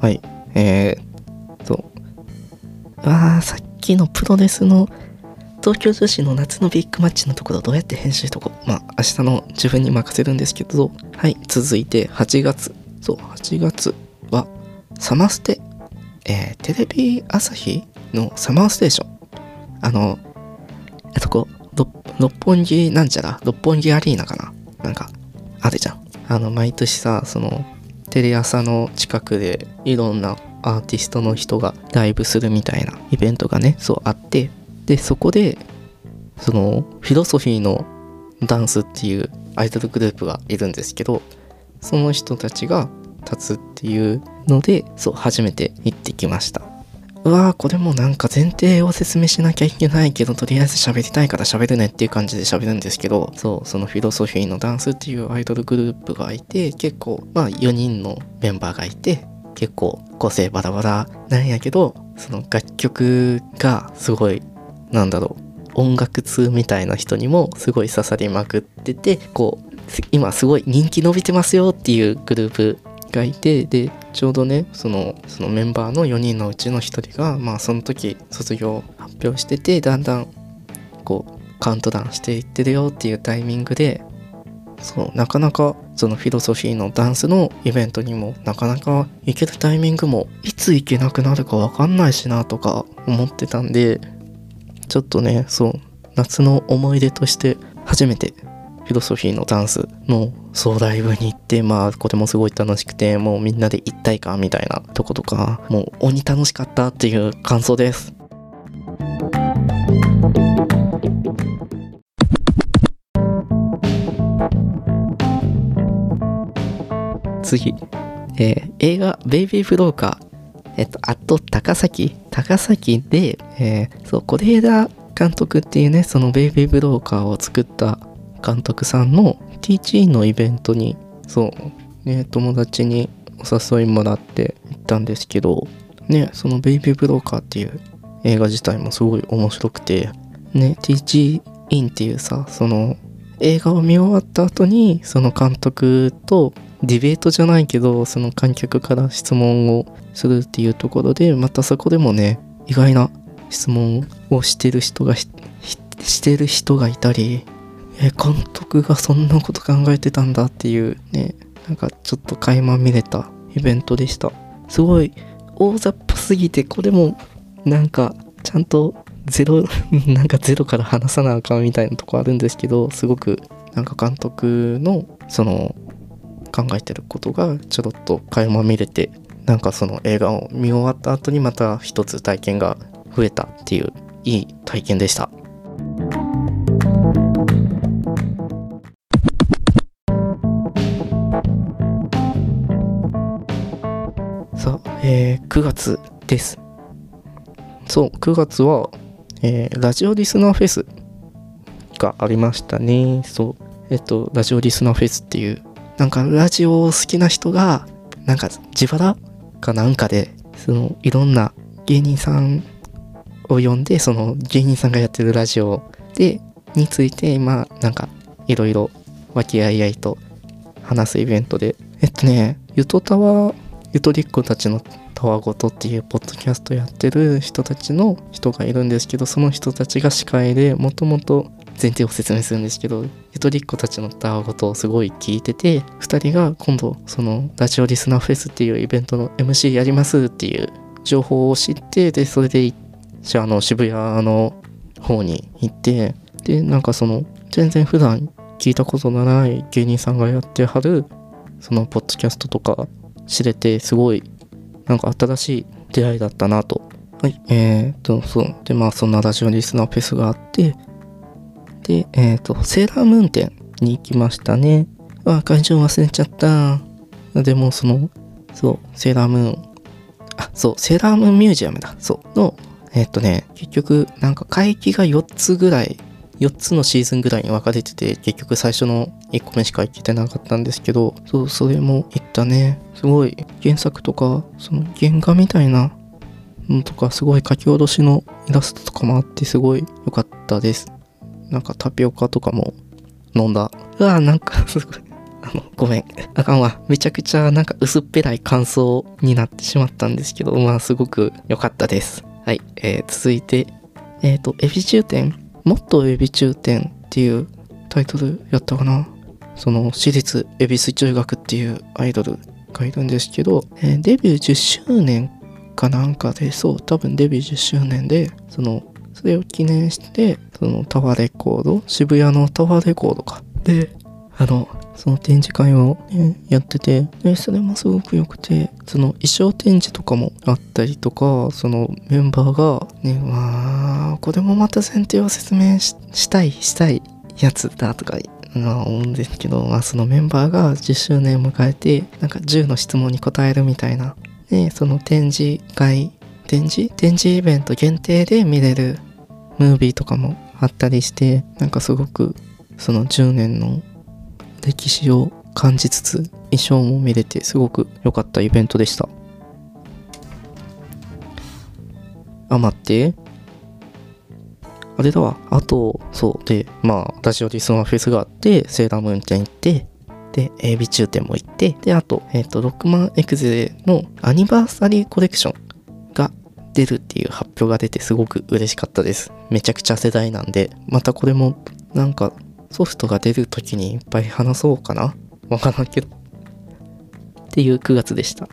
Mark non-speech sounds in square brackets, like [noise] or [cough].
はい。えー、っと、あー、さっきのプロレスの東京女子の夏のビッグマッチのところどうやって編集とこまあ、明日の自分に任せるんですけど、はい、続いて8月。そう、8月は、サマステ、えー、テレビ朝日のサマーステーション。あの、あそこ、六本木なんちゃら、六本木アリーナかな？なんか、あるじゃん。あの、毎年さ、その、テレ朝の近くでいろんなアーティストの人がライブするみたいなイベントがねそうあってでそこでそのフィロソフィーのダンスっていうアイドルグループがいるんですけどその人たちが立つっていうのでそう初めて行ってきました。うわーこれもなんか前提を説明しなきゃいけないけどとりあえず喋りたいから喋るねっていう感じで喋るんですけどそうそのフィロソフィーのダンスっていうアイドルグループがいて結構まあ4人のメンバーがいて結構個性バラバラなんやけどその楽曲がすごいなんだろう音楽通みたいな人にもすごい刺さりまくっててこう今すごい人気伸びてますよっていうグループがいてでちょうどねそのそのメンバーの4人のうちの1人がまあその時卒業発表しててだんだんこうカウントダウンしていってるよっていうタイミングでそうなかなかそのフィロソフィーのダンスのイベントにもなかなか行けるタイミングもいつ行けなくなるか分かんないしなとか思ってたんでちょっとねそう夏の思い出として初めてフィロソフィーのダンスのそうライブに行ってまあこれもすごい楽しくてもうみんなで一体感みたいなとことかもう鬼楽しかったっていう感想です。次、えー、映画「ベイビー・ブローカー」えっと、あと高崎。高崎で、えー、そう是枝監督っていうねその「ベイビー・ブローカー」を作った監督さんの TG のイベントにそうね友達にお誘いもらって行ったんですけどねその「ベイビー・ブローカー」っていう映画自体もすごい面白くてね TG インっていうさその映画を見終わった後にその監督とディベートじゃないけどその観客から質問をするっていうところでまたそこでもね意外な質問をしてる人がしてる人がいたりえ監督がそんなこと考えてたんだっていうねなんかちょっと垣間見れたイベントでしたすごい大雑把すぎてこれもなんかちゃんとゼロ [laughs] なんかゼロから話さなあかんみたいなとこあるんですけどすごくなんか監督のその考えてることがちょろっと垣間見れてなんかその映画を見終わった後にまた一つ体験が増えたっていういい体験でした。さあ、えー、9月です。そう、9月は、えー、ラジオリスナーフェスがありましたね。そう、えっと、ラジオリスナーフェスっていう、なんかラジオ好きな人が、なんか自腹かなんかで、そのいろんな芸人さんを呼んで、その芸人さんがやってるラジオで、について、まあ、なんか、いろいろ和気あいあいと話すイベントで、えっとね、ゆとたわ、ゆとりっ子たちのたわごとっていうポッドキャストやってる人たちの人がいるんですけど、その人たちが司会で、もともと前提を説明するんですけど、ゆとりっ子たちのたわごとをすごい聞いてて、2人が今度、そのラジオリスナーフェスっていうイベントの MC やりますっていう情報を知って、で、それであの渋谷の方に行ってでなんかその全然普段聞いたことのない芸人さんがやってはるそのポッドキャストとか知れてすごいなんか新しい出会いだったなと。はい。えー、っとそう。でまあそんなラジオリスナーフェスがあってでえー、っとセーラームーン店に行きましたね。あ会場忘れちゃった。でもそのそうセーラームーン。あそうセーラームーンミュージアムだ。そう。のえっとね、結局、なんか会期が4つぐらい、4つのシーズンぐらいに分かれてて、結局最初の1個目しか行けてなかったんですけど、そう、それも行ったね。すごい、原作とか、その原画みたいなのとか、すごい書き下ろしのイラストとかもあって、すごい良かったです。なんかタピオカとかも飲んだ。うわなんか [laughs] すごい。あの、ごめん。あかんわ。めちゃくちゃなんか薄っぺらい感想になってしまったんですけど、まあすごく良かったです。はい、えー続いて、えっ、と、エビ中店、もっとエビ中店っていうタイトルやったかな？その、私立恵比寿中学っていうアイドルがいるんですけど、えーデビュー10周年かなんかで、そう、多分デビュー10周年で、その、それを記念して、そのタワーレコード、渋谷のタワーレコードか。で、あの、その展示会を、ね、やってて、で、それもすごく良くて、その衣装展示とかもあったりとか、そのメンバーが、ね、まあ、これもまた前提を説明ししたい、したいやつだとか、まあ思うんですけど、まあそのメンバーが10周年を迎えて、なんか10の質問に答えるみたいな。で、その展示会、展示？展示イベント限定で見れるムービーとかもあったりして、なんかすごくその10年の歴史を感じつつ衣装も見れてすごく良かったイベントでした。あ待って。あれだわ。あとそう。でまあラジオリスナーフェスがあってセーラームーン店行ってでエビ中店も行ってであとえっ、とロックマンエクゼのアニバーサリーコレクションが出るっていう発表が出てすごく嬉しかったです。めちゃくちゃ世代なんで。またこれもなんかソフトが出る時にいっぱい話そうかな。わからんけど。っていう9月でした。